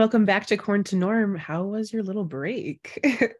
welcome back to Corn to Norm. How was your little break?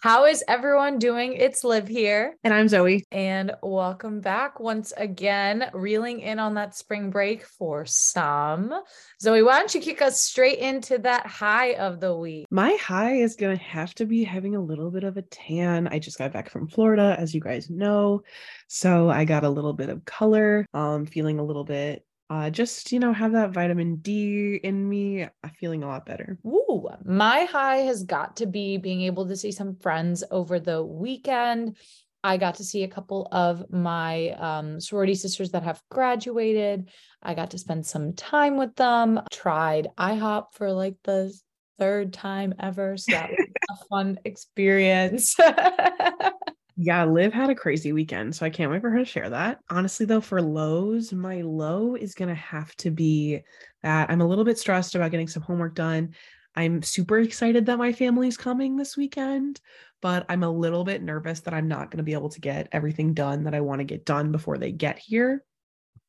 How is everyone doing? It's Liv here. And I'm Zoe. And welcome back once again, reeling in on that spring break for some. Zoe, why don't you kick us straight into that high of the week? My high is going to have to be having a little bit of a tan. I just got back from Florida, as you guys know. So I got a little bit of color, um, feeling a little bit uh, just you know have that vitamin d in me i'm feeling a lot better. Ooh, my high has got to be being able to see some friends over the weekend. I got to see a couple of my um, sorority sisters that have graduated. I got to spend some time with them. Tried ihop for like the third time ever so that was a fun experience Yeah, Liv had a crazy weekend, so I can't wait for her to share that. Honestly, though, for lows, my low is going to have to be that I'm a little bit stressed about getting some homework done. I'm super excited that my family's coming this weekend, but I'm a little bit nervous that I'm not going to be able to get everything done that I want to get done before they get here.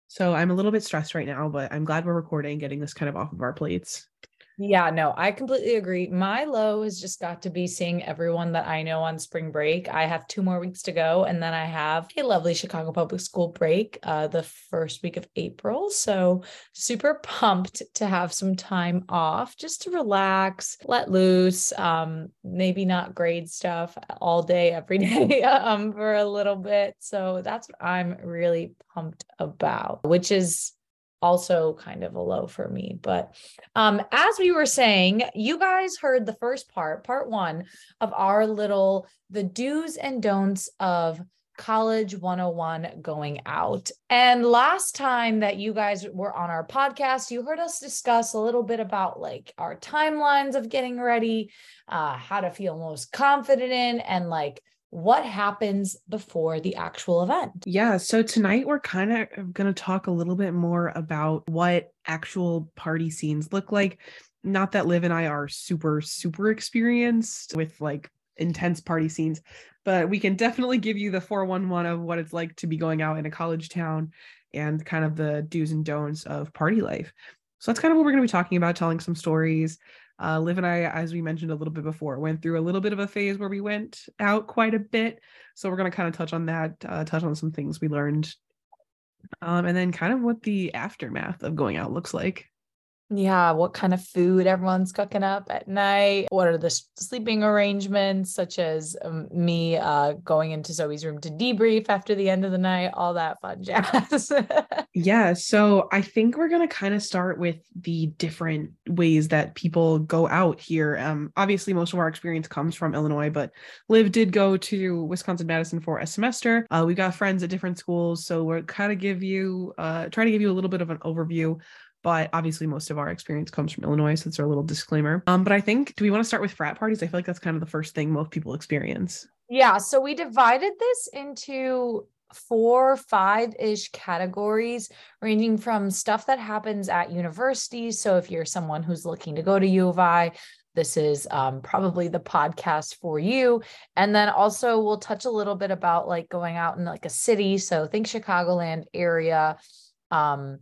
So I'm a little bit stressed right now, but I'm glad we're recording, getting this kind of off of our plates. Yeah, no, I completely agree. My low has just got to be seeing everyone that I know on spring break. I have two more weeks to go, and then I have a lovely Chicago Public School break uh, the first week of April. So, super pumped to have some time off just to relax, let loose, um, maybe not grade stuff all day, every day um, for a little bit. So, that's what I'm really pumped about, which is also kind of a low for me. But um, as we were saying, you guys heard the first part, part one of our little the do's and don'ts of college 101 going out. And last time that you guys were on our podcast, you heard us discuss a little bit about like our timelines of getting ready, uh, how to feel most confident in, and like what happens before the actual event. Yeah. So tonight we're kind of going to talk a little bit more about what actual party scenes look like. Not that Liv and I are super, super experienced with like intense party scenes, but we can definitely give you the 411 of what it's like to be going out in a college town and kind of the do's and don'ts of party life. So that's kind of what we're going to be talking about, telling some stories, uh, Liv and I, as we mentioned a little bit before, went through a little bit of a phase where we went out quite a bit. So we're going to kind of touch on that, uh, touch on some things we learned, um, and then kind of what the aftermath of going out looks like yeah, what kind of food everyone's cooking up at night. What are the sleeping arrangements, such as um, me uh, going into Zoe's room to debrief after the end of the night, all that fun jazz. yeah. So I think we're going to kind of start with the different ways that people go out here. Um, obviously, most of our experience comes from Illinois, but Liv did go to Wisconsin Madison for a semester. Uh, we got friends at different schools. So we're kind of give you, uh, try to give you a little bit of an overview but obviously most of our experience comes from Illinois, so it's our little disclaimer. Um, but I think do we want to start with frat parties? I feel like that's kind of the first thing most people experience. Yeah, so we divided this into four, five ish categories, ranging from stuff that happens at universities. So if you're someone who's looking to go to U of I, this is um, probably the podcast for you. And then also we'll touch a little bit about like going out in like a city. So think Chicagoland area. Um,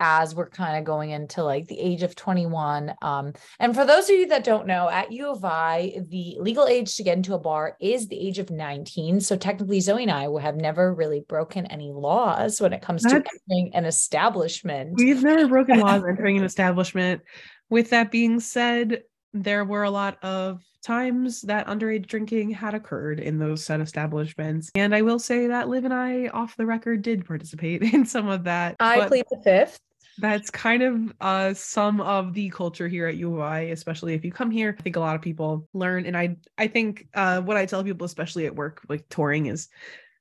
as we're kind of going into like the age of 21. Um, and for those of you that don't know, at U of I, the legal age to get into a bar is the age of 19. So technically, Zoe and I have never really broken any laws when it comes That's, to entering an establishment. We've never broken laws entering an establishment. With that being said, there were a lot of times that underage drinking had occurred in those said establishments. And I will say that Liv and I, off the record, did participate in some of that. I plead the fifth. That's kind of uh, some of the culture here at U of I, especially if you come here. I think a lot of people learn, and I I think uh, what I tell people, especially at work, like touring, is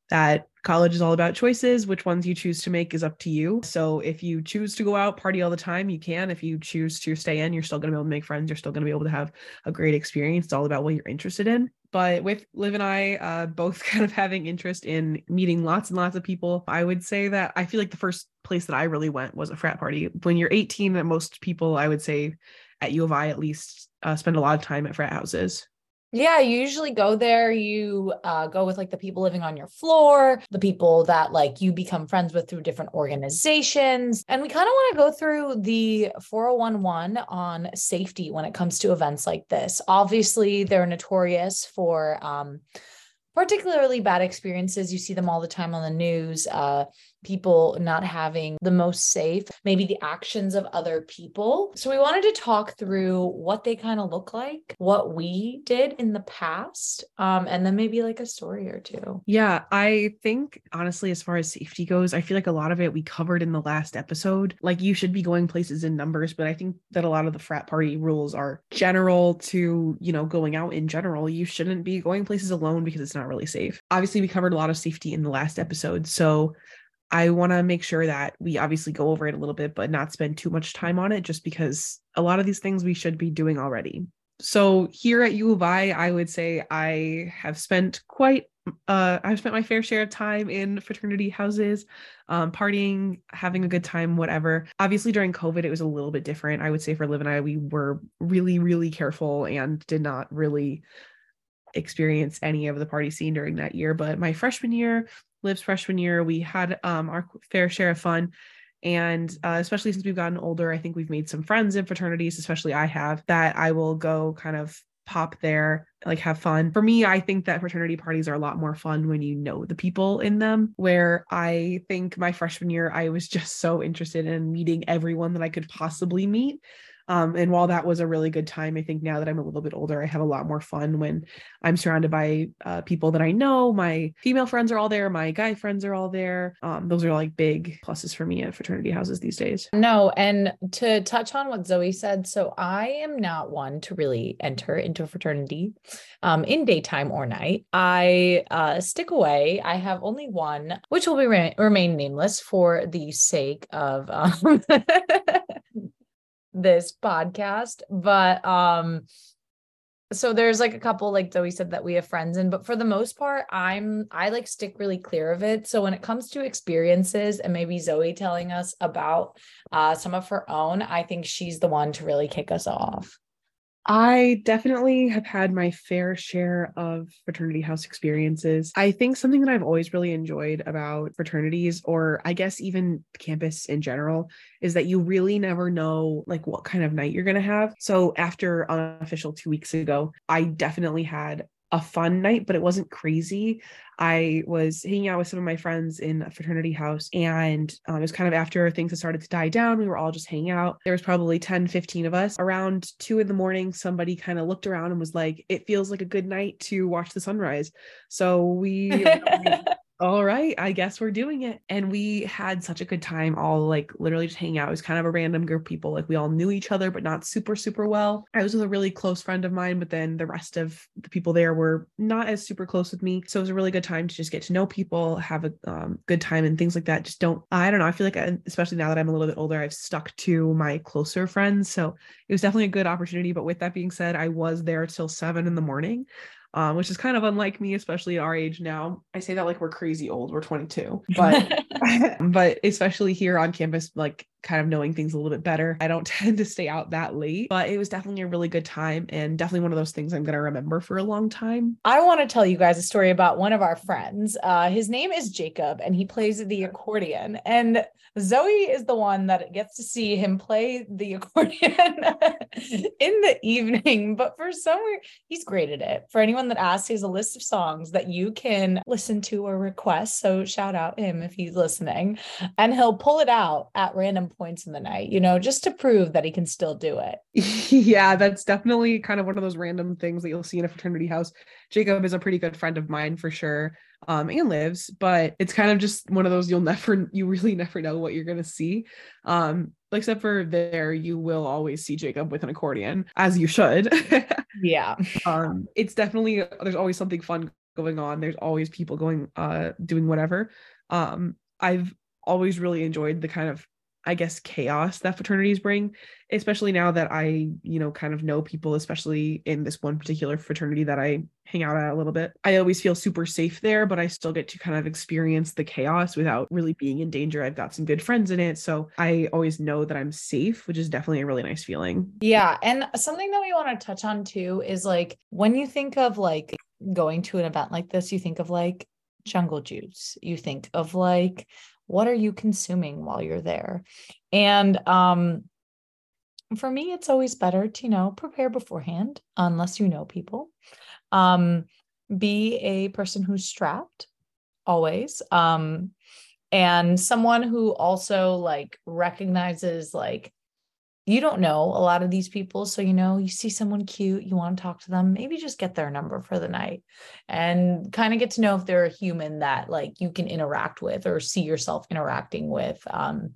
that college is all about choices. Which ones you choose to make is up to you. So if you choose to go out, party all the time, you can. If you choose to stay in, you're still going to be able to make friends. You're still going to be able to have a great experience. It's all about what you're interested in. But with Liv and I uh, both kind of having interest in meeting lots and lots of people, I would say that I feel like the first place that I really went was a frat party. When you're 18, that most people, I would say, at U of I at least, uh, spend a lot of time at frat houses. Yeah, you usually go there. You uh, go with like the people living on your floor, the people that like you become friends with through different organizations. And we kind of want to go through the 4011 on safety when it comes to events like this. Obviously, they're notorious for um, particularly bad experiences. You see them all the time on the news. Uh, people not having the most safe, maybe the actions of other people. So we wanted to talk through what they kind of look like, what we did in the past, um, and then maybe like a story or two. Yeah, I think honestly, as far as safety goes, I feel like a lot of it we covered in the last episode. Like you should be going places in numbers, but I think that a lot of the frat party rules are general to, you know, going out in general. You shouldn't be going places alone because it's not really safe. Obviously, we covered a lot of safety in the last episode. So I want to make sure that we obviously go over it a little bit, but not spend too much time on it just because a lot of these things we should be doing already. So here at U of I, I would say I have spent quite uh I've spent my fair share of time in fraternity houses, um, partying, having a good time, whatever. Obviously during COVID, it was a little bit different. I would say for Liv and I, we were really, really careful and did not really experience any of the party scene during that year. But my freshman year, Liv's freshman year, we had um, our fair share of fun. And uh, especially since we've gotten older, I think we've made some friends in fraternities, especially I have, that I will go kind of pop there, like have fun. For me, I think that fraternity parties are a lot more fun when you know the people in them. Where I think my freshman year, I was just so interested in meeting everyone that I could possibly meet. Um, and while that was a really good time, I think now that I'm a little bit older, I have a lot more fun when I'm surrounded by uh, people that I know. My female friends are all there, my guy friends are all there. Um, those are like big pluses for me at fraternity houses these days. No, and to touch on what Zoe said, so I am not one to really enter into a fraternity um, in daytime or night. I uh, stick away. I have only one, which will be re- remain nameless for the sake of. This podcast but um so there's like a couple like Zoe said that we have friends in but for the most part I'm I like stick really clear of it. So when it comes to experiences and maybe Zoe telling us about uh some of her own I think she's the one to really kick us off I definitely have had my fair share of fraternity house experiences. I think something that I've always really enjoyed about fraternities, or I guess even campus in general, is that you really never know like what kind of night you're going to have. So after unofficial two weeks ago, I definitely had a fun night, but it wasn't crazy. I was hanging out with some of my friends in a fraternity house, and um, it was kind of after things had started to die down. We were all just hanging out. There was probably 10, 15 of us. Around two in the morning, somebody kind of looked around and was like, It feels like a good night to watch the sunrise. So we all right, I guess we're doing it. And we had such a good time, all like literally just hanging out. It was kind of a random group of people. Like we all knew each other, but not super, super well. I was with a really close friend of mine, but then the rest of the people there were not as super close with me. So it was a really good time to just get to know people, have a um, good time, and things like that. Just don't, I don't know. I feel like, I, especially now that I'm a little bit older, I've stuck to my closer friends. So it was definitely a good opportunity. But with that being said, I was there till seven in the morning um, which is kind of unlike me, especially at our age now. I say that like we're crazy old. We're 22, but but especially here on campus, like kind of knowing things a little bit better. I don't tend to stay out that late, but it was definitely a really good time and definitely one of those things I'm going to remember for a long time. I want to tell you guys a story about one of our friends. Uh, his name is Jacob and he plays the accordion. And Zoe is the one that gets to see him play the accordion in the evening. But for some reason, he's great at it. For anyone that asks, he has a list of songs that you can listen to or request. So shout out him if he's listening. And he'll pull it out at random points in the night, you know, just to prove that he can still do it. yeah, that's definitely kind of one of those random things that you'll see in a fraternity house. Jacob is a pretty good friend of mine for sure. Um, and lives, but it's kind of just one of those you'll never, you really never know what you're gonna see. Um, except for there, you will always see Jacob with an accordion, as you should. yeah. Um, it's definitely there's always something fun going on. There's always people going uh doing whatever. Um, I've always really enjoyed the kind of I guess, chaos that fraternities bring, especially now that I, you know, kind of know people, especially in this one particular fraternity that I hang out at a little bit. I always feel super safe there, but I still get to kind of experience the chaos without really being in danger. I've got some good friends in it. So I always know that I'm safe, which is definitely a really nice feeling. Yeah. And something that we want to touch on too is like when you think of like going to an event like this, you think of like jungle juice, you think of like what are you consuming while you're there? And um for me it's always better to you know prepare beforehand unless you know people. Um be a person who's strapped always um and someone who also like recognizes like you don't know a lot of these people. So, you know, you see someone cute, you want to talk to them, maybe just get their number for the night and kind of get to know if they're a human that like you can interact with or see yourself interacting with. Um,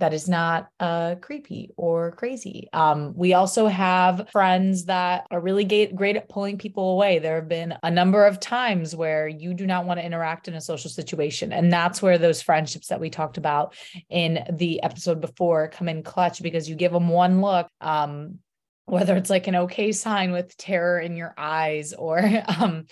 that is not uh, creepy or crazy. Um, we also have friends that are really great, at pulling people away. There have been a number of times where you do not want to interact in a social situation. And that's where those friendships that we talked about in the episode before come in clutch because you give them one look. Um, whether it's like an okay sign with terror in your eyes or um,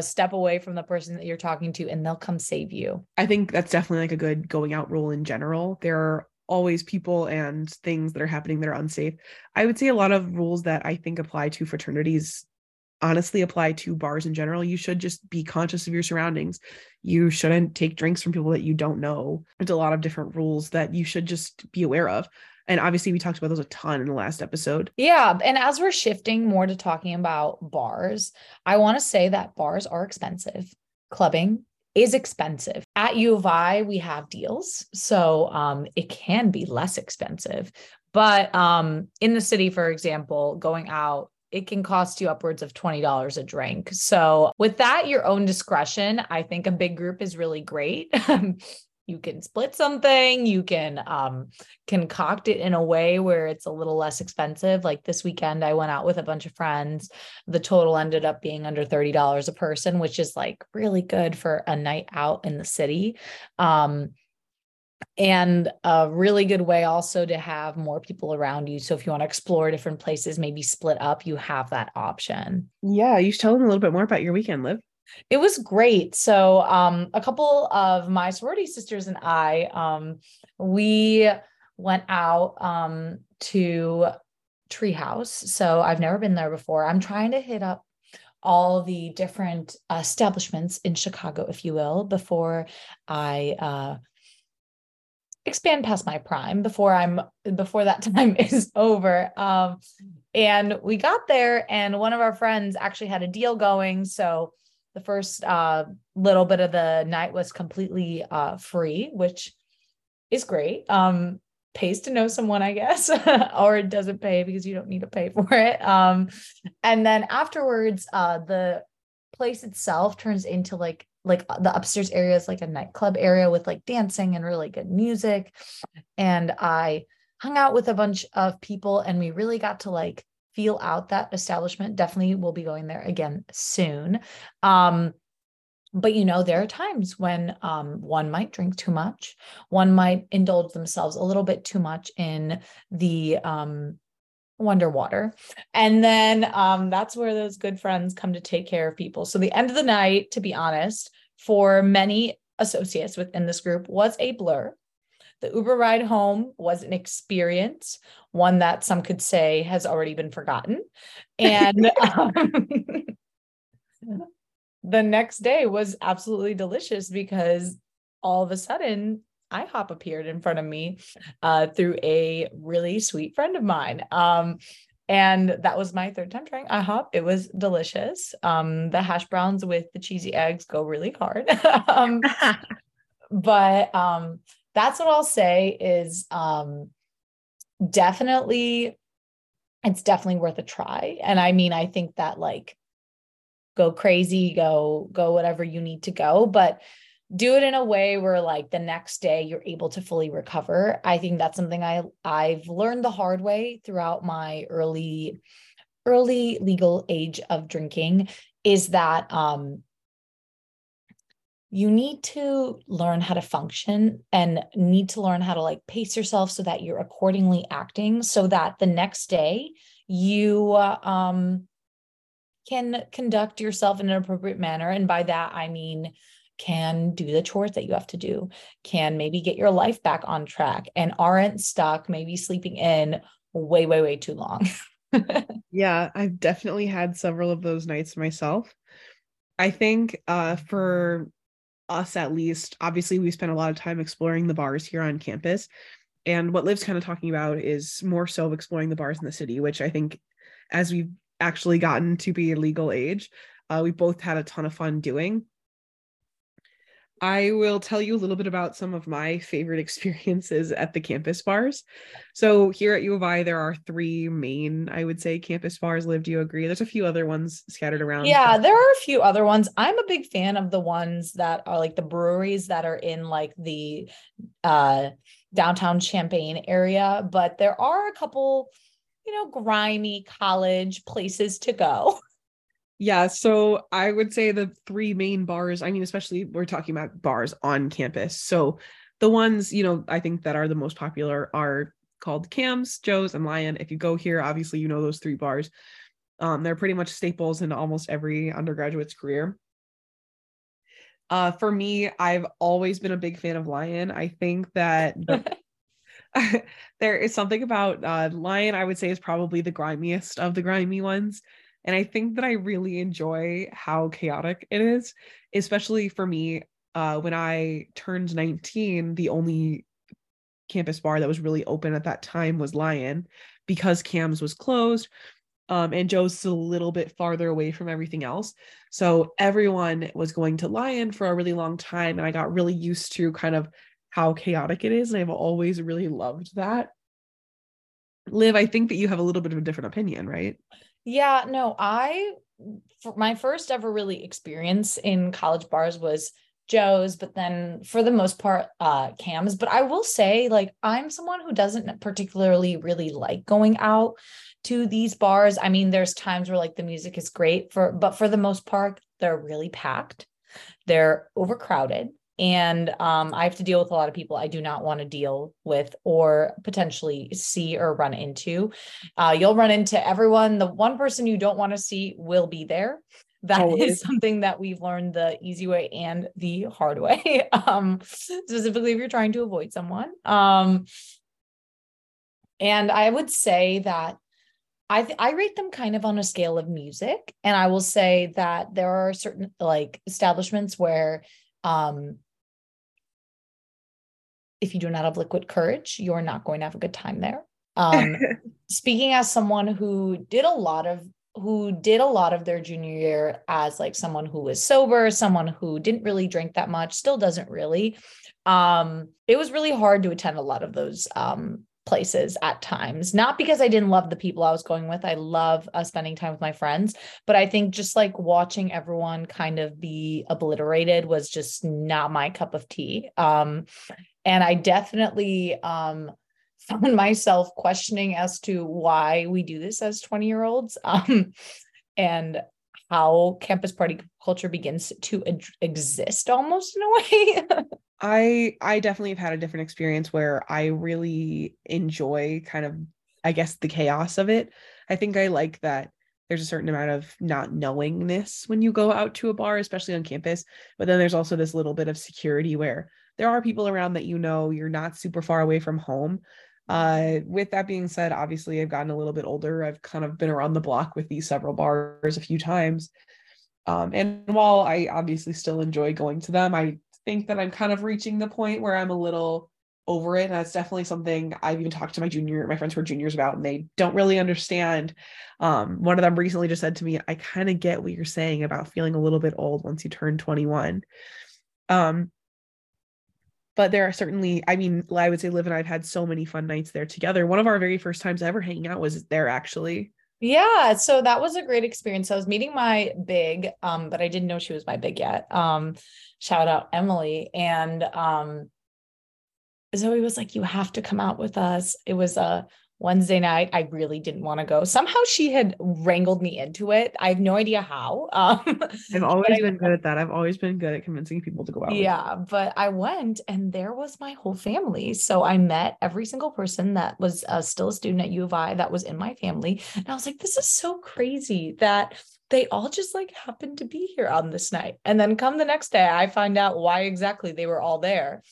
step away from the person that you're talking to and they'll come save you. I think that's definitely like a good going out rule in general. There are always people and things that are happening that are unsafe. I would say a lot of rules that I think apply to fraternities honestly apply to bars in general. You should just be conscious of your surroundings. You shouldn't take drinks from people that you don't know. There's a lot of different rules that you should just be aware of. And obviously, we talked about those a ton in the last episode. Yeah. And as we're shifting more to talking about bars, I want to say that bars are expensive. Clubbing is expensive. At U of I, we have deals. So um, it can be less expensive. But um, in the city, for example, going out, it can cost you upwards of $20 a drink. So, with that, your own discretion, I think a big group is really great. you can split something you can um, concoct it in a way where it's a little less expensive. Like this weekend i went out with a bunch of friends. The total ended up being under $30 a person which is like really good for a night out in the city. Um, and a really good way also to have more people around you. So if you want to explore different places maybe split up you have that option. Yeah you should tell them a little bit more about your weekend liv it was great. So, um, a couple of my sorority sisters and I, um, we went out um, to Treehouse. So, I've never been there before. I'm trying to hit up all the different establishments in Chicago, if you will, before I uh, expand past my prime before I'm before that time is over. Um, and we got there, and one of our friends actually had a deal going. So the first uh, little bit of the night was completely uh, free, which is great. Um, pays to know someone, I guess, or it doesn't pay because you don't need to pay for it. Um, and then afterwards, uh, the place itself turns into like like uh, the upstairs area is like a nightclub area with like dancing and really good music. And I hung out with a bunch of people and we really got to like feel out that establishment. Definitely will be going there again soon. Um, but you know there are times when um, one might drink too much one might indulge themselves a little bit too much in the um, wonder water and then um, that's where those good friends come to take care of people so the end of the night to be honest for many associates within this group was a blur the Uber ride home was an experience, one that some could say has already been forgotten. And um, the next day was absolutely delicious because all of a sudden IHOP appeared in front of me uh, through a really sweet friend of mine. Um, and that was my third time trying IHOP. It was delicious. Um, the hash browns with the cheesy eggs go really hard. um, but um, that's what I'll say is um, definitely, it's definitely worth a try. And I mean, I think that like go crazy, go, go whatever you need to go, but do it in a way where like the next day you're able to fully recover. I think that's something I I've learned the hard way throughout my early early legal age of drinking is that um you need to learn how to function and need to learn how to like pace yourself so that you're accordingly acting so that the next day you um, can conduct yourself in an appropriate manner. And by that, I mean, can do the chores that you have to do, can maybe get your life back on track and aren't stuck maybe sleeping in way, way, way too long. yeah, I've definitely had several of those nights myself. I think uh, for us at least, obviously we spent a lot of time exploring the bars here on campus. And what Liv's kind of talking about is more so of exploring the bars in the city, which I think as we've actually gotten to be legal age, uh, we both had a ton of fun doing. I will tell you a little bit about some of my favorite experiences at the campus bars. So here at U of I, there are three main, I would say, campus bars. Liv, do you agree? There's a few other ones scattered around. Yeah, there are a few other ones. I'm a big fan of the ones that are like the breweries that are in like the uh, downtown Champaign area, but there are a couple, you know, grimy college places to go. Yeah, so I would say the three main bars, I mean, especially we're talking about bars on campus. So the ones, you know, I think that are the most popular are called Kams, Joe's, and Lion. If you go here, obviously you know those three bars. Um, they're pretty much staples in almost every undergraduate's career. Uh, for me, I've always been a big fan of Lion. I think that the, there is something about uh, Lion, I would say, is probably the grimiest of the grimy ones. And I think that I really enjoy how chaotic it is, especially for me. Uh, when I turned 19, the only campus bar that was really open at that time was Lion because Kam's was closed. Um, and Joe's a little bit farther away from everything else. So everyone was going to Lion for a really long time. And I got really used to kind of how chaotic it is. And I've always really loved that. Liv, I think that you have a little bit of a different opinion, right? Yeah, no, I my first ever really experience in college bars was Joe's, but then for the most part, uh, Kam's. But I will say, like, I'm someone who doesn't particularly really like going out to these bars. I mean, there's times where like the music is great for, but for the most part, they're really packed. They're overcrowded and um, I have to deal with a lot of people I do not want to deal with or potentially see or run into. Uh, you'll run into everyone. The one person you don't want to see will be there. That oh, is something that we've learned the easy way and the hard way, um, specifically if you're trying to avoid someone. Um, and I would say that I th- I rate them kind of on a scale of music, and I will say that there are certain like establishments where um if you do not have liquid courage, you're not going to have a good time there. Um, speaking as someone who did a lot of who did a lot of their junior year as like someone who was sober, someone who didn't really drink that much, still doesn't really. Um, it was really hard to attend a lot of those um, places at times. Not because i didn't love the people i was going with. I love uh, spending time with my friends but i think just like watching everyone kind of be obliterated was just not my cup of tea. Um and I definitely um, found myself questioning as to why we do this as 20 year olds um, and how campus party culture begins to ad- exist almost in a way. I I definitely have had a different experience where I really enjoy kind of I guess the chaos of it. I think I like that there's a certain amount of not knowingness when you go out to a bar, especially on campus. But then there's also this little bit of security where there are people around that you know you're not super far away from home uh, with that being said obviously i've gotten a little bit older i've kind of been around the block with these several bars a few times um, and while i obviously still enjoy going to them i think that i'm kind of reaching the point where i'm a little over it. And that's definitely something i've even talked to my junior my friends who are juniors about and they don't really understand. Um, one of them recently just said to me i kind of get what you're saying about feeling a little bit old once you turn 21 um, but there are certainly i mean i would say liv and i've had so many fun nights there together. One of our very first times ever hanging out was there actually yeah so that was a great experience. I was meeting my big um but i didn't know she was my big yet um shout out emily and um zoe was like you have to come out with us. It was a Wednesday night, I really didn't want to go. Somehow she had wrangled me into it. I have no idea how. Um, I've always been good at that. I've always been good at convincing people to go out. Yeah, but I went and there was my whole family. So I met every single person that was uh, still a student at U of I that was in my family. And I was like, this is so crazy that they all just like happened to be here on this night. And then come the next day, I find out why exactly they were all there.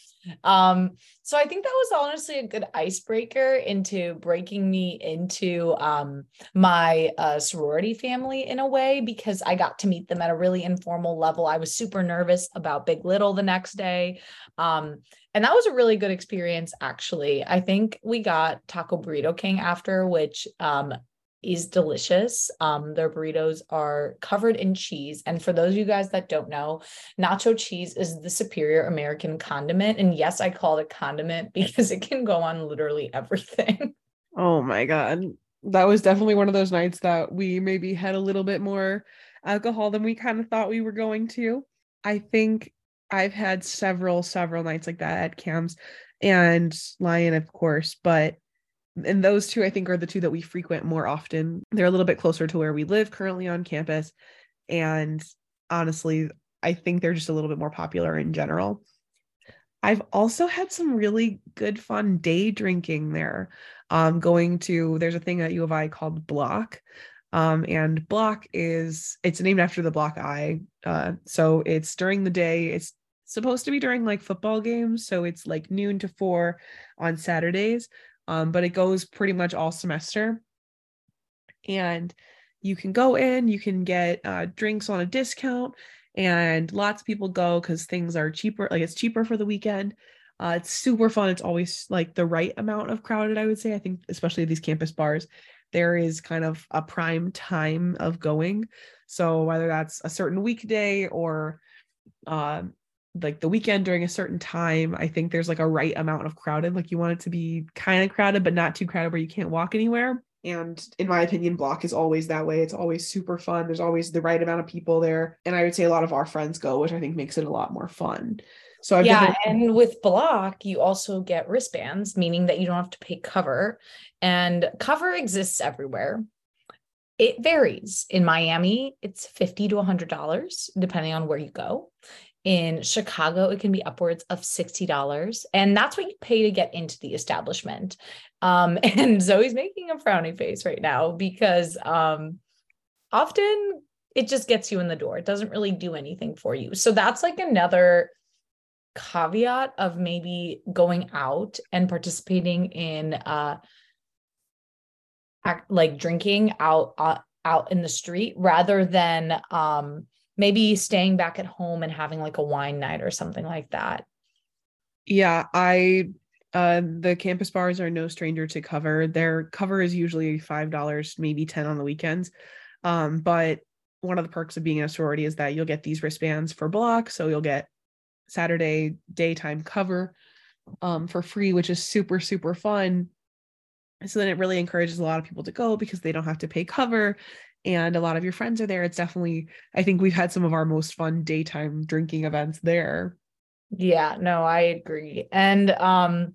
Um, so I think that was honestly a good icebreaker into breaking me into um, my uh, sorority family in a way because I got to meet them at a really informal level. I was super nervous about Big Little the next day. Um, and that was a really good experience, actually. I think we got Taco Burrito King after, which um, is delicious. Um, their burritos are covered in cheese. And for those of you guys that don't know, nacho cheese is the superior American condiment. And yes, I call it a condiment because it can go on literally everything. Oh my God. That was definitely one of those nights that we maybe had a little bit more alcohol than we kind of thought we were going to. I think I've had several, several nights like that at Kam's and Lion, of course, but and those two I think are the two that we frequent more often. They're a little bit closer to where we live currently on campus. And honestly, I think they're just a little bit more popular in general. I've also had some really good fun day drinking there. Um, going to there's a thing at U of I called Block. Um, and Block is it's named after the Block I. Uh, so it's during the day, it's supposed to be during like football games. So it's like noon to four on Saturdays um, but it goes pretty much all semester. And you can go in, you can get uh, drinks on a discount, and lots of people go because things are cheaper. Like it's cheaper for the weekend. Uh, it's super fun. It's always like the right amount of crowded, I would say. I think, especially these campus bars, there is kind of a prime time of going. So whether that's a certain weekday or uh, like the weekend during a certain time i think there's like a right amount of crowded like you want it to be kind of crowded but not too crowded where you can't walk anywhere. And in my opinion block is always that way. It's always super fun. There's always the right amount of people there. And i would say a lot of our friends go which i think makes it a lot more fun. So I've yeah and with block you also get wristbands meaning that you don't have to pay cover. And cover exists everywhere. It varies. In miami it's 50 to 100 dollars depending on where you go in Chicago, it can be upwards of $60. And that's what you pay to get into the establishment. Um, and Zoe's making a frowny face right now because um, often it just gets you in the door. It doesn't really do anything for you. So that's like another caveat of maybe going out and participating in uh act, like drinking out uh, out in the street rather than um maybe staying back at home and having like a wine night or something like that. Yeah, I uh the campus bars are no stranger to cover. Their cover is usually $5, maybe 10 on the weekends. Um but one of the perks of being in a sorority is that you'll get these wristbands for block, so you'll get Saturday daytime cover um for free, which is super super fun. So then it really encourages a lot of people to go because they don't have to pay cover and a lot of your friends are there. It's definitely, I think we've had some of our most fun daytime drinking events there. Yeah, no, I agree. And um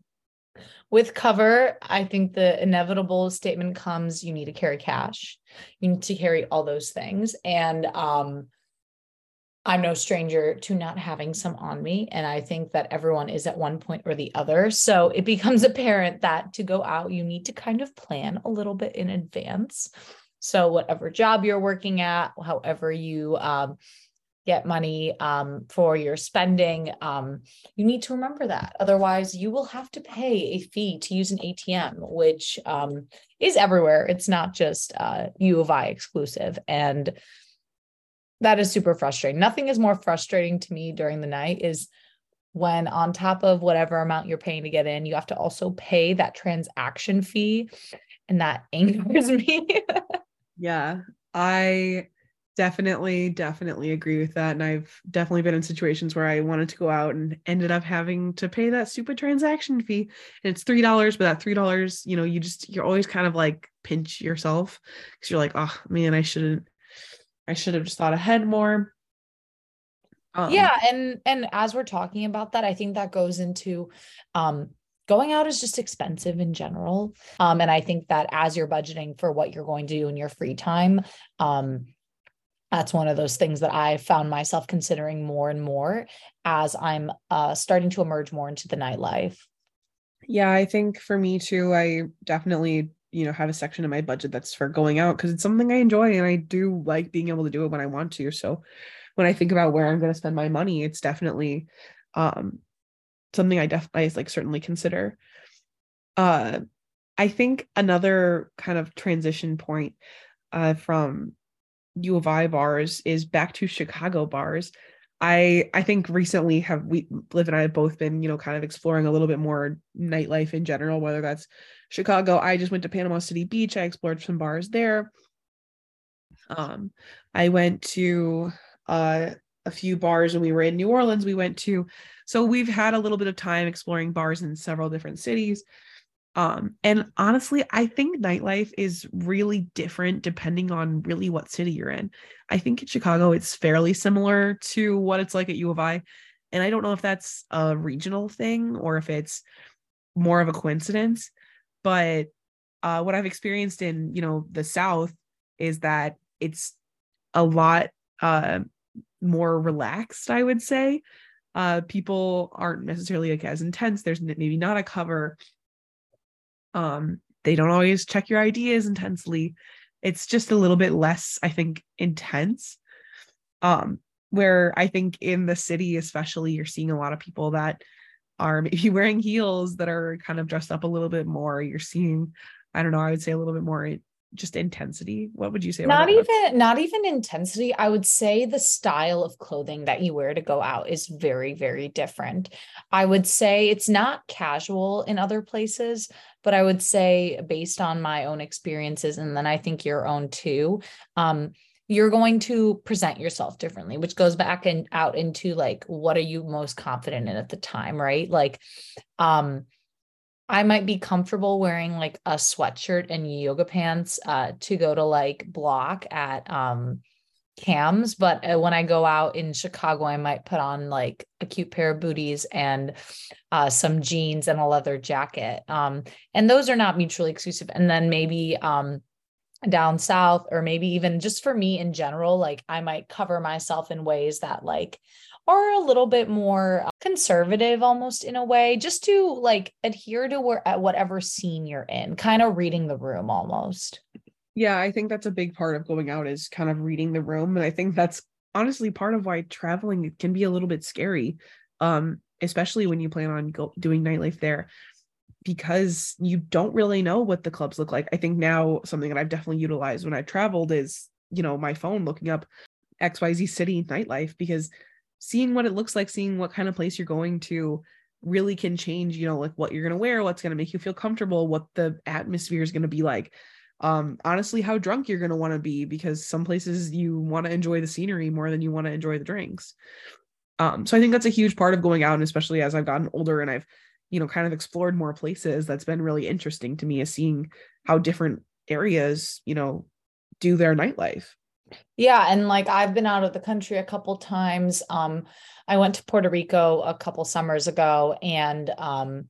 with cover, I think the inevitable statement comes you need to carry cash. You need to carry all those things. And um I'm no stranger to not having some on me. And I think that everyone is at one point or the other. So it becomes apparent that to go out, you need to kind of plan a little bit in advance. So, whatever job you're working at, however you um, get money um, for your spending, um, you need to remember that. Otherwise, you will have to pay a fee to use an ATM, which um, is everywhere. It's not just uh, U of I exclusive. And that is super frustrating. Nothing is more frustrating to me during the night is when on top of whatever amount you're paying to get in, you have to also pay that transaction fee. And that angers me. Yeah, I definitely, definitely agree with that. And I've definitely been in situations where I wanted to go out and ended up having to pay that stupid transaction fee. And it's $3, but that $3, you know, you just, you're always kind of like pinch yourself because you're like, oh man, I shouldn't, I should have just thought ahead more. Um, yeah. And, and as we're talking about that, I think that goes into, um, going out is just expensive in general. Um, and I think that as you're budgeting for what you're going to do in your free time, um, that's one of those things that I found myself considering more and more as I'm uh, starting to emerge more into the nightlife. Yeah, I think for me too, I definitely, you know, have a section in my budget that's for going out because it's something I enjoy and I do like being able to do it when I want to. So when I think about where I'm going to spend my money, it's definitely um something I definitely like certainly consider. Uh I think another kind of transition point uh from U of I bars is back to Chicago bars. I I think recently have we Liv and I have both been, you know, kind of exploring a little bit more nightlife in general, whether that's Chicago. I just went to Panama City Beach. I explored some bars there. Um, I went to uh a few bars when we were in New Orleans. We went to, so we've had a little bit of time exploring bars in several different cities. Um, and honestly, I think nightlife is really different depending on really what city you're in. I think in Chicago, it's fairly similar to what it's like at U of I. And I don't know if that's a regional thing or if it's more of a coincidence, but uh, what I've experienced in, you know, the South is that it's a lot uh, more relaxed, I would say. Uh, people aren't necessarily like as intense. There's maybe not a cover um, they don't always check your ID as intensely. It's just a little bit less, I think, intense. Um, where I think in the city, especially, you're seeing a lot of people that are maybe wearing heels that are kind of dressed up a little bit more. You're seeing, I don't know, I would say a little bit more just intensity? What would you say not even not even intensity. I would say the style of clothing that you wear to go out is very very different. I would say it's not casual in other places but i would say based on my own experiences and then i think your own too um you're going to present yourself differently which goes back and out into like what are you most confident in at the time right? Like um I might be comfortable wearing like a sweatshirt and yoga pants uh, to go to like block at um, Kams. But uh, when I go out in Chicago, I might put on like a cute pair of booties and uh, some jeans and a leather jacket. Um, and those are not mutually exclusive. And then maybe um, down south, or maybe even just for me in general, like I might cover myself in ways that like are a little bit more uh, conservative almost in a way just to like adhere to where at whatever scene you're in kind of reading the room almost. Yeah i think that's a big part of going out is kind of reading the room and i think that's honestly part of why traveling can be a little bit scary um especially when you plan on go- doing nightlife there because you don't really know what the clubs look like. I think now something that i've definitely utilized when i've traveled is you know my phone looking up xyz city nightlife because seeing what it looks like, seeing what kind of place you're going to really can change, you know, like what you're going to wear, what's going to make you feel comfortable, what the atmosphere is going to be like. Um, honestly, how drunk you're going to want to be because some places you want to enjoy the scenery more than you want to enjoy the drinks. Um, so I think that's a huge part of going out, and especially as I've gotten older and I've, you know, kind of explored more places, that's been really interesting to me is seeing how different areas, you know, do their nightlife. Yeah, and like I've been out of the country a couple times. Um, I went to Puerto Rico a couple summers ago, and um,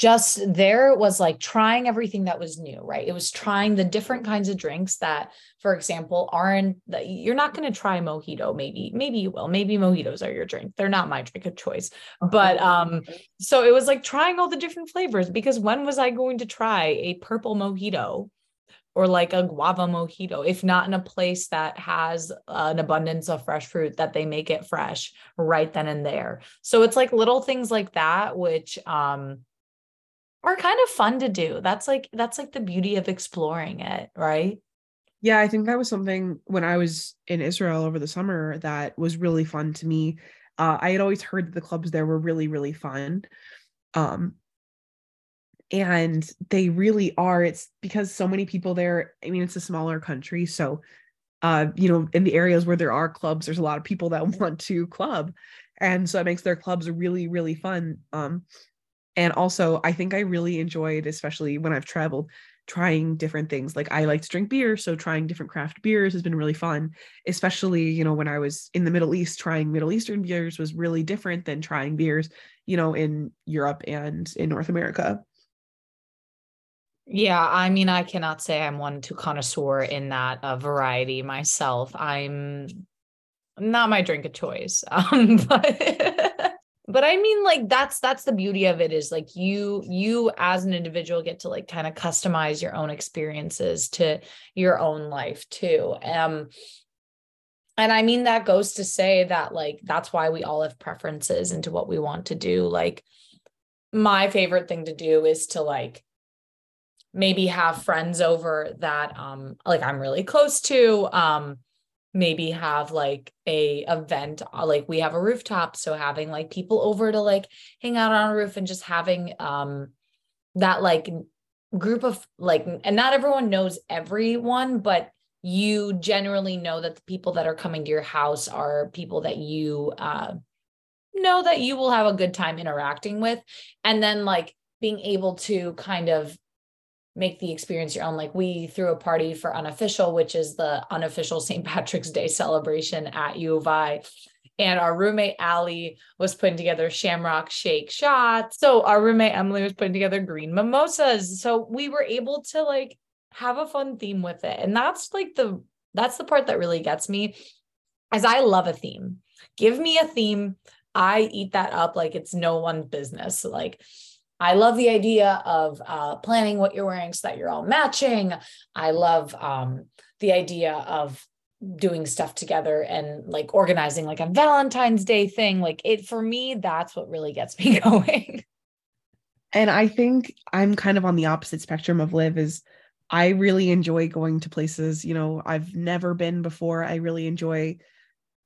just there was like trying everything that was new, right? It was trying the different kinds of drinks that, for example, aren't that you're not going to try mojito. Maybe, maybe you will. Maybe mojitos are your drink. They're not my drink of choice. But um, so it was like trying all the different flavors because when was I going to try a purple mojito? Or like a guava mojito, if not in a place that has an abundance of fresh fruit that they make it fresh right then and there. So it's like little things like that, which um are kind of fun to do. That's like that's like the beauty of exploring it, right? Yeah, I think that was something when I was in Israel over the summer that was really fun to me. Uh, I had always heard that the clubs there were really, really fun. Um, and they really are it's because so many people there i mean it's a smaller country so uh you know in the areas where there are clubs there's a lot of people that want to club and so it makes their clubs really really fun um and also i think i really enjoyed especially when i've traveled trying different things. Like I like to drink beer, so trying different craft beers has been really fun, especially, you know, when I was in the Middle East, trying Middle Eastern beers was really different than trying beers, you know, in Europe and in North America. Yeah, I mean, I cannot say I'm one to connoisseur in that uh, variety myself. I'm not my drink of choice. Um, but but I mean, like that's that's the beauty of it is like you you as an individual get to like kind of customize your own experiences to your own life too. Um, and I mean that goes to say that like that's why we all have preferences into what we want to do. Like my favorite thing to do is to like maybe have friends over that um like I'm really close to um maybe have like a event uh, like we have a rooftop so having like people over to like hang out on a roof and just having um that like group of like and not everyone knows everyone but you generally know that the people that are coming to your house are people that you uh know that you will have a good time interacting with. And then like being able to kind of make the experience your own. Like we threw a party for unofficial, which is the unofficial St. Patrick's Day celebration at U of I. And our roommate Allie was putting together shamrock shake shots. So our roommate Emily was putting together green mimosas. So we were able to like have a fun theme with it. And that's like the that's the part that really gets me. As I love a theme. Give me a theme. I eat that up like it's no one's business. Like I love the idea of uh, planning what you're wearing so that you're all matching. I love um, the idea of doing stuff together and like organizing like a Valentine's Day thing. Like it for me, that's what really gets me going. And I think I'm kind of on the opposite spectrum of Liv is I really enjoy going to places, you know, I've never been before. I really enjoy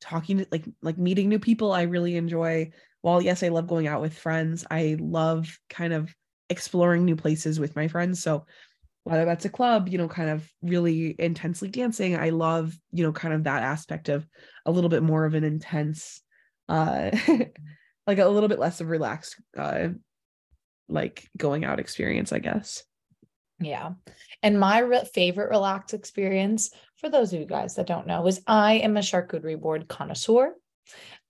talking to like like meeting new people. I really enjoy while yes, I love going out with friends, I love kind of exploring new places with my friends. So whether that's a club, you know, kind of really intensely dancing, I love, you know, kind of that aspect of a little bit more of an intense, uh, like a little bit less of relaxed, uh, like going out experience, I guess. Yeah. And my re- favorite relaxed experience, for those of you guys that don't know, is I am a charcuterie board connoisseur.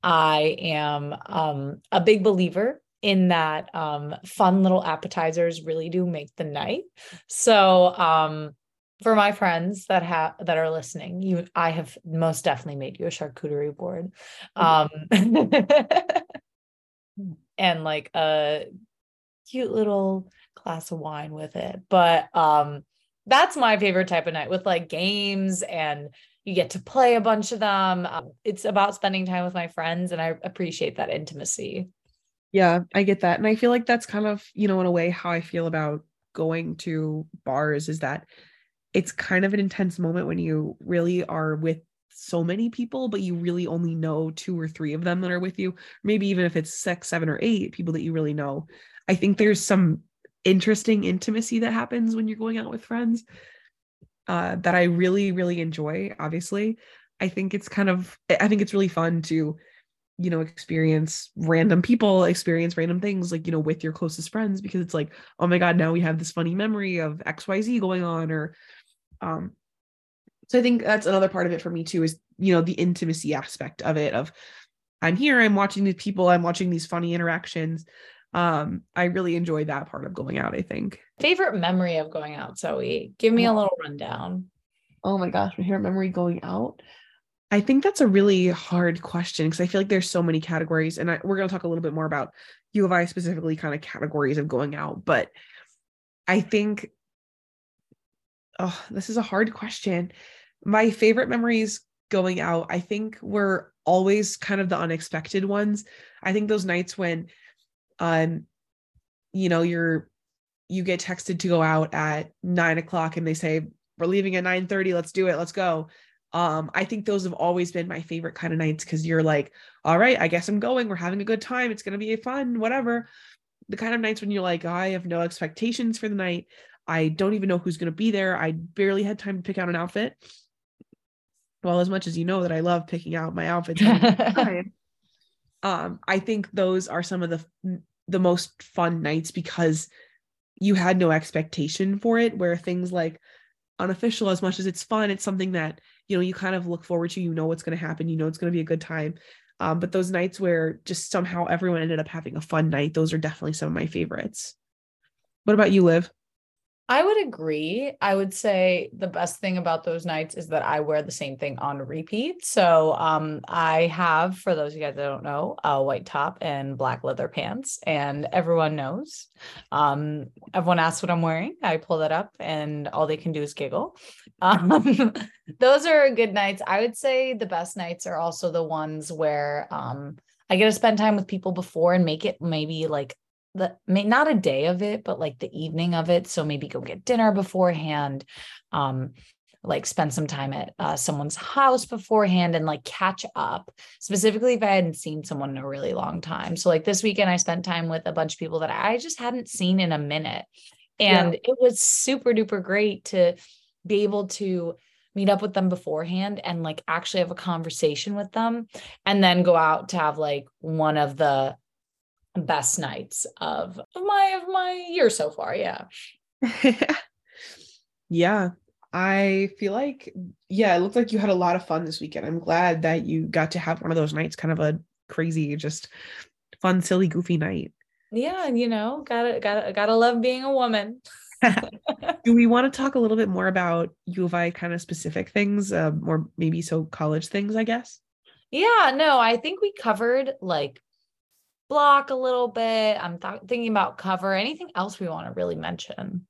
I am um, a big believer in that um, fun little appetizers really do make the night. So um, for my friends that have that are listening, you I have most definitely made you a charcuterie board. Um, and like a cute little glass of wine with it. But um that's my favorite type of night with like games and you get to play a bunch of them. Um, it's about spending time with my friends, and I appreciate that intimacy. Yeah, I get that. And I feel like that's kind of, you know, in a way, how I feel about going to bars is that it's kind of an intense moment when you really are with so many people, but you really only know two or three of them that are with you. Maybe even if it's six, seven, or eight people that you really know. I think there's some interesting intimacy that happens when you're going out with friends uh, that I really, really enjoy. Obviously, I think it's kind of, I think it's really fun to, you know, experience random people, experience random things like, you know, with your closest friends because it's like, oh my God, now we have this funny memory of XYZ going on. Or, um, so I think that's another part of it for me too is, you know, the intimacy aspect of it of, I'm here, I'm watching these people, I'm watching these funny interactions um i really enjoy that part of going out i think. Favorite memory of going out zoe? Give me a oh. little rundown. Oh my gosh my favorite memory going out? I think that's a really hard question because i feel like there's so many categories and I, we're going to talk a little bit more about u of i specifically kind of categories of going out but i think oh this is a hard question. My favorite memories going out i think were always kind of the unexpected ones. I think those nights when um you know you're you get texted to go out at nine o'clock and they say we're leaving at 9 30 let's do it let's go. Um i think those have always been my favorite kind of nights because you're like all right i guess i'm going we're having a good time it's going to be fun whatever. The kind of nights when you're like i have no expectations for the night i don't even know who's going to be there i barely had time to pick out an outfit. Well as much as you know that i love picking out my outfits um i think those are some of the the most fun nights because you had no expectation for it where things like unofficial as much as it's fun it's something that you know you kind of look forward to you know what's going to happen you know it's going to be a good time. Um, but those nights where just somehow everyone ended up having a fun night those are definitely some of my favorites. What about you liv I would agree. I would say the best thing about those nights is that I wear the same thing on repeat. So um, I have, for those of you guys that don't know, a white top and black leather pants, and everyone knows. Um, everyone asks what I'm wearing. I pull that up, and all they can do is giggle. Um, those are good nights. I would say the best nights are also the ones where um, I get to spend time with people before and make it maybe like the may not a day of it, but like the evening of it. So maybe go get dinner beforehand. Um, like spend some time at uh, someone's house beforehand and like catch up specifically if i hadn't seen someone in a really long time so like this weekend i spent time with a bunch of people that i just hadn't seen in a minute and yeah. it was super duper great to be able to meet up with them beforehand and like actually have a conversation with them and then go out to have like one of the best nights of, of my of my year so far. Yeah. yeah. I feel like, yeah, it looked like you had a lot of fun this weekend. I'm glad that you got to have one of those nights, kind of a crazy, just fun, silly, goofy night. Yeah, you know, gotta gotta gotta love being a woman. Do we want to talk a little bit more about U of I kind of specific things, um, or maybe so college things, I guess? Yeah, no, I think we covered like block a little bit. I'm th- thinking about cover. Anything else we want to really mention?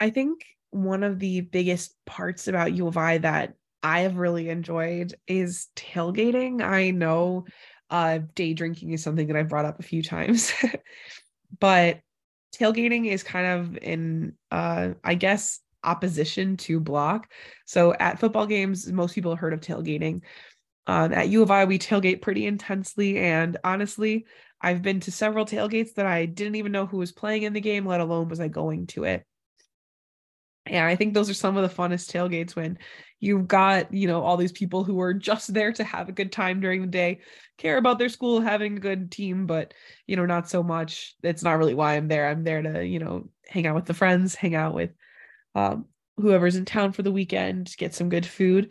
I think one of the biggest parts about U of I that I have really enjoyed is tailgating. I know uh, day drinking is something that I've brought up a few times, but tailgating is kind of in, uh, I guess, opposition to block. So at football games, most people heard of tailgating. Um, at U of I, we tailgate pretty intensely, and honestly, I've been to several tailgates that I didn't even know who was playing in the game, let alone was I going to it. And I think those are some of the funnest tailgates when you've got, you know, all these people who are just there to have a good time during the day, care about their school, having a good team, but, you know, not so much. It's not really why I'm there. I'm there to, you know, hang out with the friends, hang out with um, whoever's in town for the weekend, get some good food.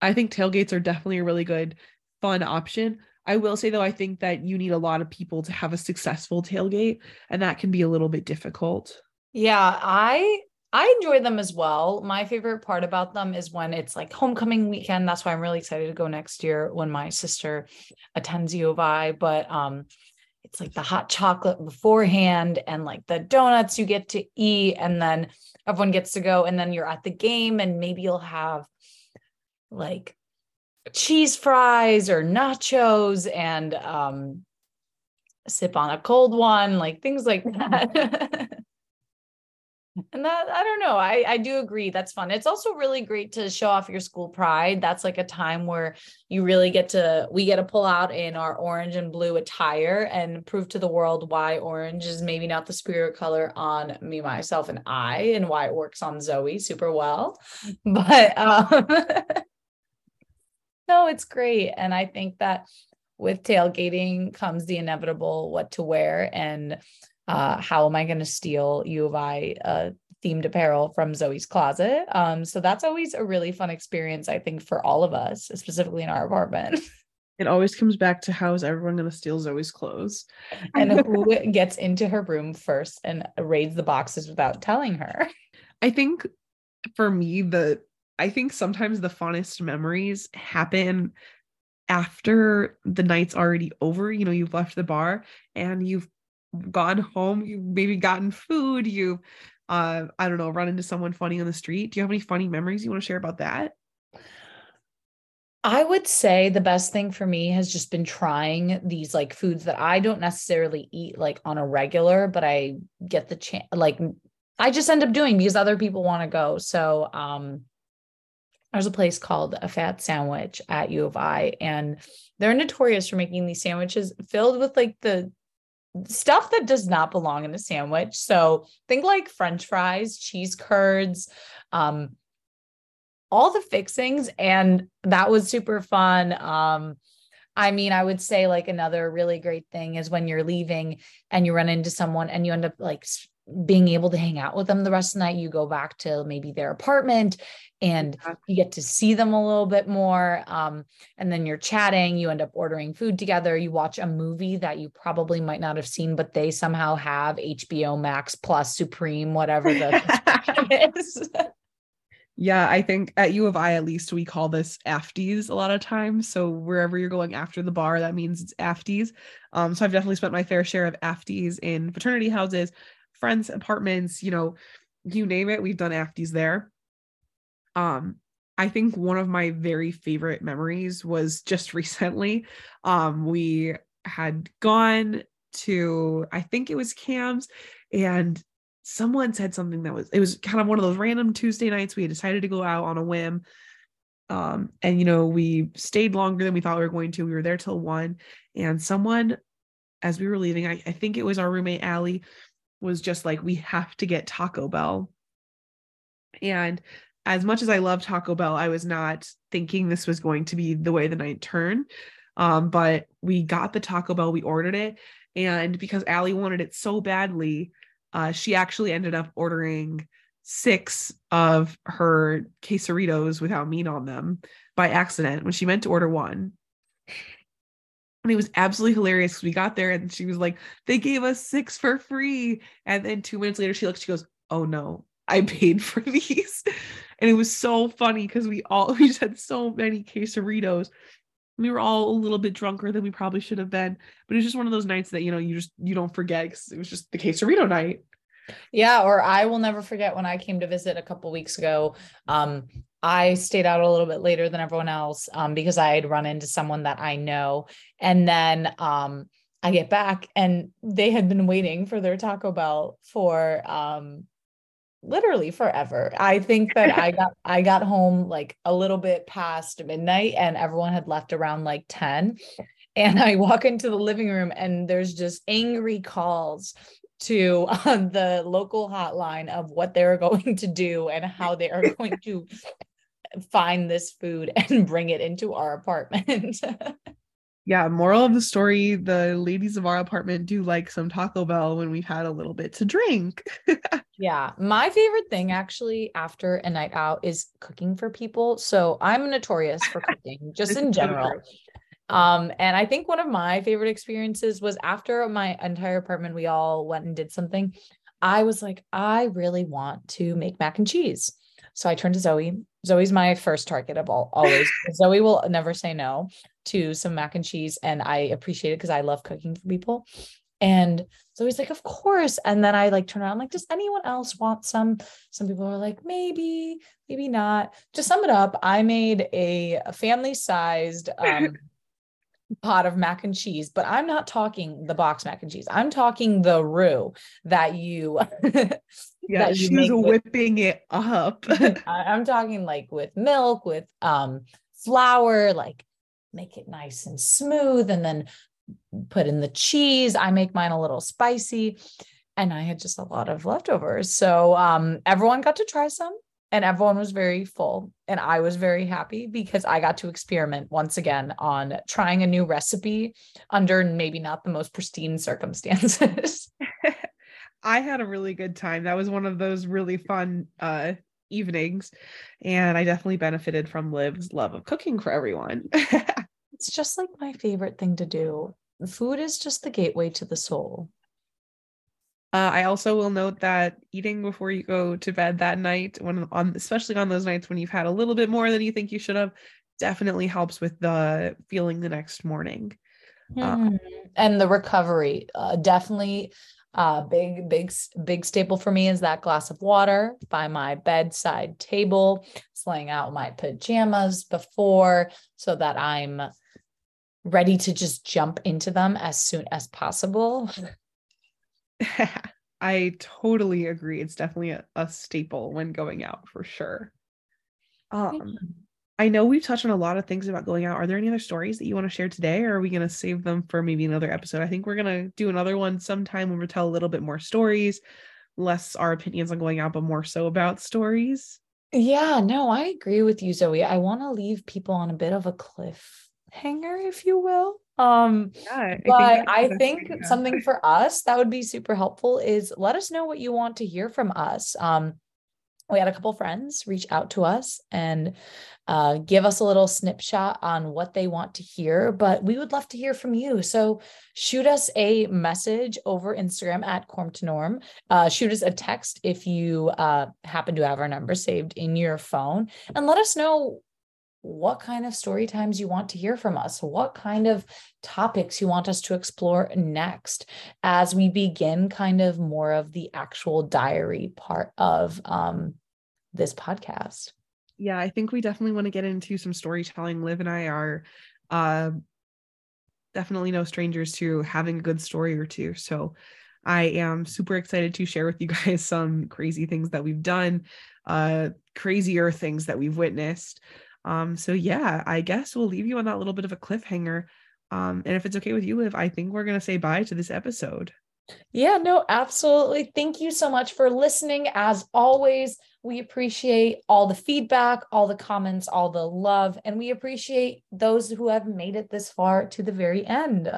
I think tailgates are definitely a really good, fun option. I will say though, I think that you need a lot of people to have a successful tailgate, and that can be a little bit difficult. Yeah, I I enjoy them as well. My favorite part about them is when it's like homecoming weekend. That's why I'm really excited to go next year when my sister attends U of I. But um, it's like the hot chocolate beforehand and like the donuts you get to eat, and then everyone gets to go, and then you're at the game, and maybe you'll have like cheese fries or nachos and um, sip on a cold one, like things like that. and that I don't know. I I do agree. That's fun. It's also really great to show off your school pride. That's like a time where you really get to we get to pull out in our orange and blue attire and prove to the world why orange is maybe not the spirit color on me, myself, and I, and why it works on Zoe super well. But um no, it's great. And I think that with tailgating comes the inevitable what to wear and uh, how am I going to steal U of I uh, themed apparel from Zoe's closet. Um, so that's always a really fun experience, I think, for all of us, specifically in our apartment. It always comes back to how is everyone going to steal Zoe's clothes? and who gets into her room first and raids the boxes without telling her. I think for me, the I think sometimes the funnest memories happen after the night's already over. You know, you've left the bar and you've gone home, you've maybe gotten food, you've uh I don't know, run into someone funny on the street. Do you have any funny memories you want to share about that? I would say the best thing for me has just been trying these like foods that I don't necessarily eat like on a regular, but I get the chance like I just end up doing because other people want to go. So um there's a place called a fat sandwich at U of I, and they're notorious for making these sandwiches filled with like the stuff that does not belong in a sandwich. So think like French fries, cheese curds, um, all the fixings, and that was super fun. Um, I mean, I would say like another really great thing is when you're leaving and you run into someone and you end up like being able to hang out with them the rest of the night. You go back to maybe their apartment and you get to see them a little bit more. Um, and then you're chatting, you end up ordering food together, you watch a movie that you probably might not have seen, but they somehow have HBO Max plus Supreme, whatever the is. Yeah, I think at U of I, at least, we call this afties a lot of times. So wherever you're going after the bar, that means it's afties. Um, so I've definitely spent my fair share of afties in fraternity houses, friends' apartments, you know, you name it, we've done afties there. Um, I think one of my very favorite memories was just recently. Um, we had gone to, I think it was Kam's, and someone said something that was it was kind of one of those random Tuesday nights we had decided to go out on a whim. Um, and you know, we stayed longer than we thought we were going to. We were there till one, and someone, as we were leaving, I, I think it was our roommate Allie, was just like, we have to get Taco Bell. And as much as I love Taco Bell, I was not thinking this was going to be the way the night turned. Um, but we got the Taco Bell, we ordered it, and because Allie wanted it so badly, uh, she actually ended up ordering six of her quesaritos without meat on them by accident when she meant to order one. And it was absolutely hilarious because we got there and she was like, they gave us six for free. And then two minutes later, she looks, she goes, oh no, I paid for these. And it was so funny because we all, we just had so many quesaritos. We were all a little bit drunker than we probably should have been, but it was just one of those nights that, you know, you just, you don't forget because it was just the quesarito night. Yeah, or I will never forget when I came to visit a couple weeks ago. Um, I stayed out a little bit later than everyone else um, because I had run into someone that I know. And then um, I get back and they had been waiting for their Taco Bell for um, literally forever. I think that I got I got home like a little bit past midnight and everyone had left around like 10. And I walk into the living room and there's just angry calls to uh, the local hotline of what they're going to do and how they are going to find this food and bring it into our apartment. yeah, moral of the story the ladies of our apartment do like some Taco Bell when we've had a little bit to drink. yeah, my favorite thing actually after a night out is cooking for people. So I'm notorious for cooking just in general. Um, and I think one of my favorite experiences was after my entire apartment, we all went and did something. I was like, I really want to make mac and cheese. So I turned to Zoe. Zoe's my first target of all always. Zoe will never say no to some mac and cheese. And I appreciate it because I love cooking for people. And Zoe's like, of course. And then I like turn around, like, does anyone else want some? Some people are like, maybe, maybe not. To sum it up, I made a, a family sized um pot of mac and cheese, but I'm not talking the box mac and cheese. I'm talking the roux that you Yeah, that she's whipping with, it up. I'm talking like with milk, with um flour, like make it nice and smooth and then put in the cheese. I make mine a little spicy and I had just a lot of leftovers. So um everyone got to try some and everyone was very full and i was very happy because i got to experiment once again on trying a new recipe under maybe not the most pristine circumstances. I had a really good time. That was one of those really fun uh evenings and i definitely benefited from liv's love of cooking for everyone. It's just like my favorite thing to do. Food is just the gateway to the soul uh, I also will note that eating before you go to bed that night, when on especially on those nights when you've had a little bit more than you think you should have, definitely helps with the feeling the next morning. Mm. and the recovery, uh, definitely. Uh, big, big, big staple for me is that glass of water by my bedside table, slaying out my pajamas before so that I'm ready to just jump into them as soon as possible. I totally agree. It's definitely a, a, staple when going out for sure. Um, I know we've touched on a lot of things about going out. Are there any other stories that you want to share today, or are we going to save them for maybe another episode? I think we're going to do another one sometime when we tell a little bit more stories, less our opinions on going out, but more so about stories. Yeah, no, I agree with you, Zoe. I want to leave people on a bit of a cliffhanger, if you will. Um, Yeah, but I think to go. something for us that would be super helpful is let us know what you want to hear from us. Um, we had a couple friends reach out to us and uh, give us a little snapshot on what they want to hear, but we would love to hear from you. So shoot us a message over Instagram at Corm to Norm. Uh, shoot us a text if you uh, happen to have our number saved in your phone and let us know what kind of story times you want to hear from us, what kind of topics you want us to explore next as we begin kind of more of the actual diary part of um, this podcast. yeah, I think we definitely want to get into some storytelling. Liv and I are uh, definitely no strangers to having a good story or two. So I am super excited to share with you guys some crazy things that we've done, uh, crazier things that we've witnessed. Um, so yeah, I guess we'll leave you on that little bit of a cliffhanger. Um, and if it's okay with you, Liv, I think we're gonna say bye to this episode. Yeah, no, absolutely. Thank you so much for listening. As always, we appreciate all the feedback, all the comments, all the love, and we appreciate those who have made it this far to the very end.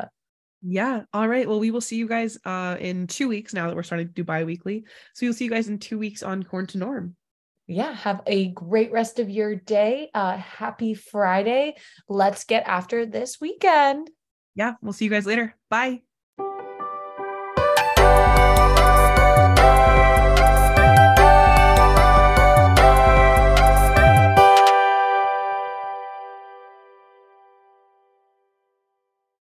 Yeah. All right. Well, we will see you guys uh in two weeks now that we're starting to do bi-weekly. So you'll see you guys in two weeks on Corn to Norm. Yeah, have a great rest of your day. Uh, happy Friday. Let's get after this weekend. Yeah, we'll see you guys later. Bye.